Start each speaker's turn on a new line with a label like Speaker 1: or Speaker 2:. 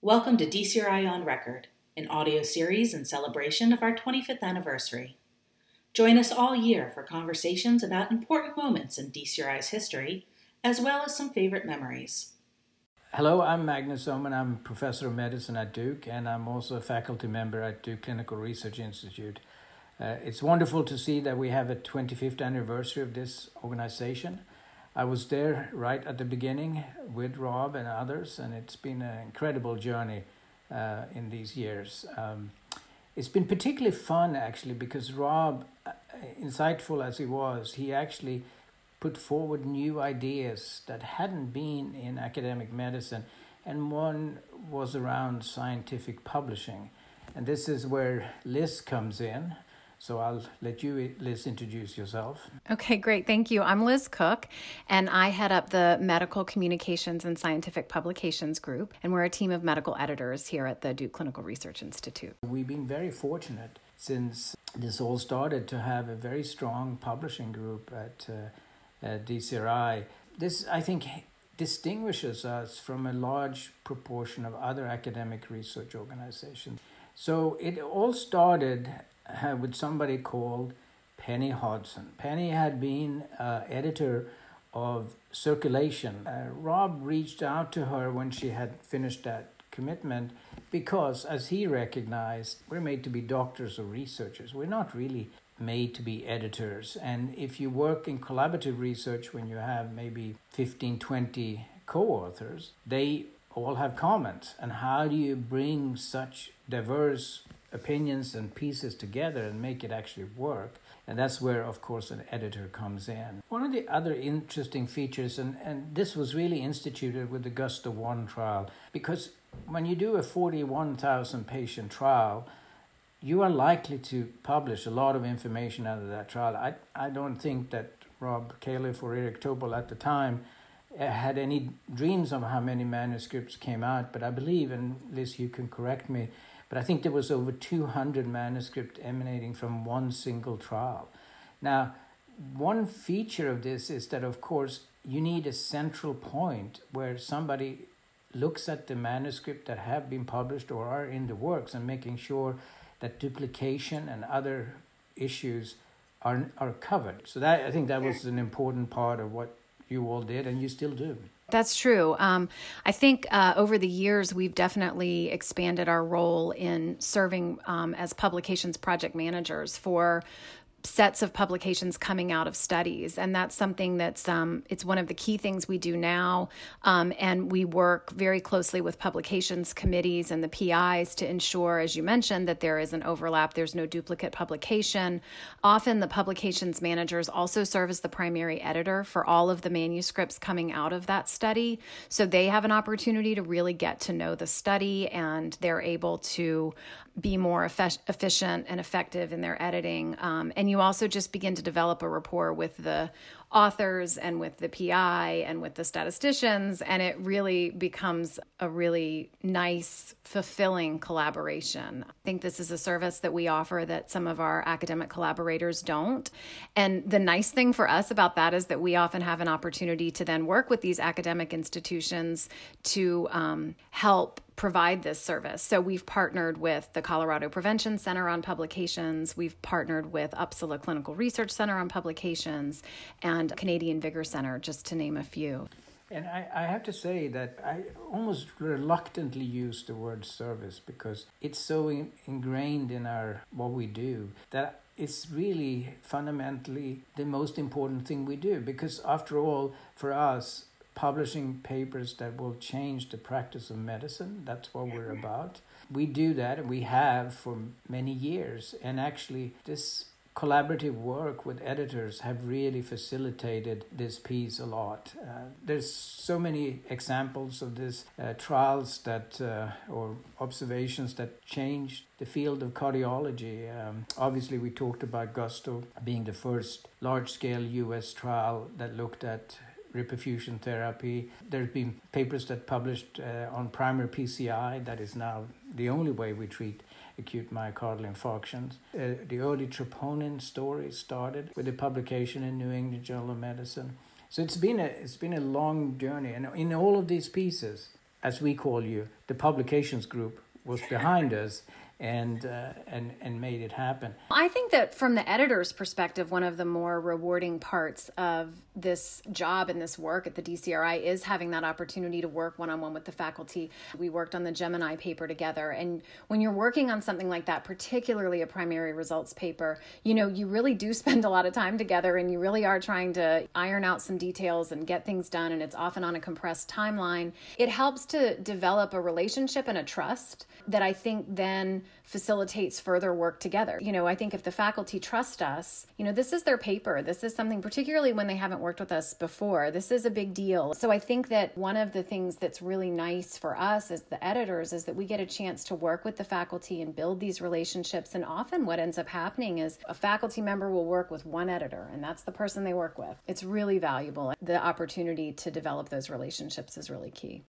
Speaker 1: Welcome to DCRI on Record, an audio series in celebration of our 25th anniversary. Join us all year for conversations about important moments in DCRI's history, as well as some favorite memories.
Speaker 2: Hello, I'm Magnus Ohman. I'm professor of medicine at Duke, and I'm also a faculty member at Duke Clinical Research Institute. Uh, it's wonderful to see that we have a 25th anniversary of this organization. I was there right at the beginning with Rob and others, and it's been an incredible journey uh, in these years. Um, it's been particularly fun actually because Rob, uh, insightful as he was, he actually put forward new ideas that hadn't been in academic medicine, and one was around scientific publishing. And this is where Liz comes in. So I'll let you, Liz, introduce yourself.
Speaker 3: Okay, great. Thank you. I'm Liz Cook, and I head up the Medical Communications and Scientific Publications Group, and we're a team of medical editors here at the Duke Clinical Research Institute.
Speaker 2: We've been very fortunate since this all started to have a very strong publishing group at, uh, at DCRI. This, I think, distinguishes us from a large proportion of other academic research organizations. So it all started with somebody called Penny Hodson. Penny had been uh, editor of Circulation. Uh, Rob reached out to her when she had finished that commitment because, as he recognized, we're made to be doctors or researchers. We're not really made to be editors. And if you work in collaborative research when you have maybe 15, 20 co authors, they all have comments. And how do you bring such diverse opinions and pieces together and make it actually work. And that's where, of course, an editor comes in. One of the other interesting features, and, and this was really instituted with the Gusto 1 trial, because when you do a 41,000 patient trial, you are likely to publish a lot of information out of that trial. I, I don't think that Rob Califf or Eric Topol at the time had any dreams of how many manuscripts came out, but I believe, and Liz, you can correct me, but I think there was over 200 manuscripts emanating from one single trial. Now, one feature of this is that, of course, you need a central point where somebody looks at the manuscript that have been published or are in the works and making sure that duplication and other issues are, are covered. So that I think that was an important part of what you all did and you still do.
Speaker 3: That's true. Um, I think uh, over the years, we've definitely expanded our role in serving um, as publications project managers for sets of publications coming out of studies and that's something that's um, it's one of the key things we do now um, and we work very closely with publications committees and the PIs to ensure as you mentioned that there is an overlap there's no duplicate publication often the publications managers also serve as the primary editor for all of the manuscripts coming out of that study so they have an opportunity to really get to know the study and they're able to be more efficient and effective in their editing. Um, and you also just begin to develop a rapport with the authors and with the PI and with the statisticians. And it really becomes a really nice, fulfilling collaboration. I think this is a service that we offer that some of our academic collaborators don't. And the nice thing for us about that is that we often have an opportunity to then work with these academic institutions to um, help provide this service. So we've partnered with the Colorado Prevention Center on publications, we've partnered with Uppsala Clinical Research Center on publications, and Canadian Vigor Center, just to name a few.
Speaker 2: And I, I have to say that I almost reluctantly use the word service because it's so in, ingrained in our what we do that it's really fundamentally the most important thing we do because after all for us publishing papers that will change the practice of medicine. That's what we're about. We do that, and we have for many years. And actually, this collaborative work with editors have really facilitated this piece a lot. Uh, there's so many examples of this uh, trials that uh, or observations that changed the field of cardiology. Um, obviously, we talked about Gusto being the first large-scale U.S. trial that looked at reperfusion therapy. There's been papers that published uh, on primary PCI, that is now the only way we treat acute myocardial infarctions. Uh, the early troponin story started with a publication in New England Journal of Medicine. So it's been a it's been a long journey, and in all of these pieces, as we call you, the publications group was behind us and uh, and and made it happen.
Speaker 3: I think that from the editor's perspective, one of the more rewarding parts of this job and this work at the DCRI is having that opportunity to work one on one with the faculty. We worked on the Gemini paper together, and when you're working on something like that, particularly a primary results paper, you know you really do spend a lot of time together, and you really are trying to iron out some details and get things done. And it's often on a compressed timeline. It helps to develop a relationship and a trust that I think then facilitates further work together. You know, I think if the faculty trust us, you know, this is their paper. This is something, particularly when they haven't worked with us before, this is a big deal. So I think that one of the things that's really nice for us as the editors is that we get a chance to work with the faculty and build these relationships. And often what ends up happening is a faculty member will work with one editor, and that's the person they work with. It's really valuable. The opportunity to develop those relationships is really key.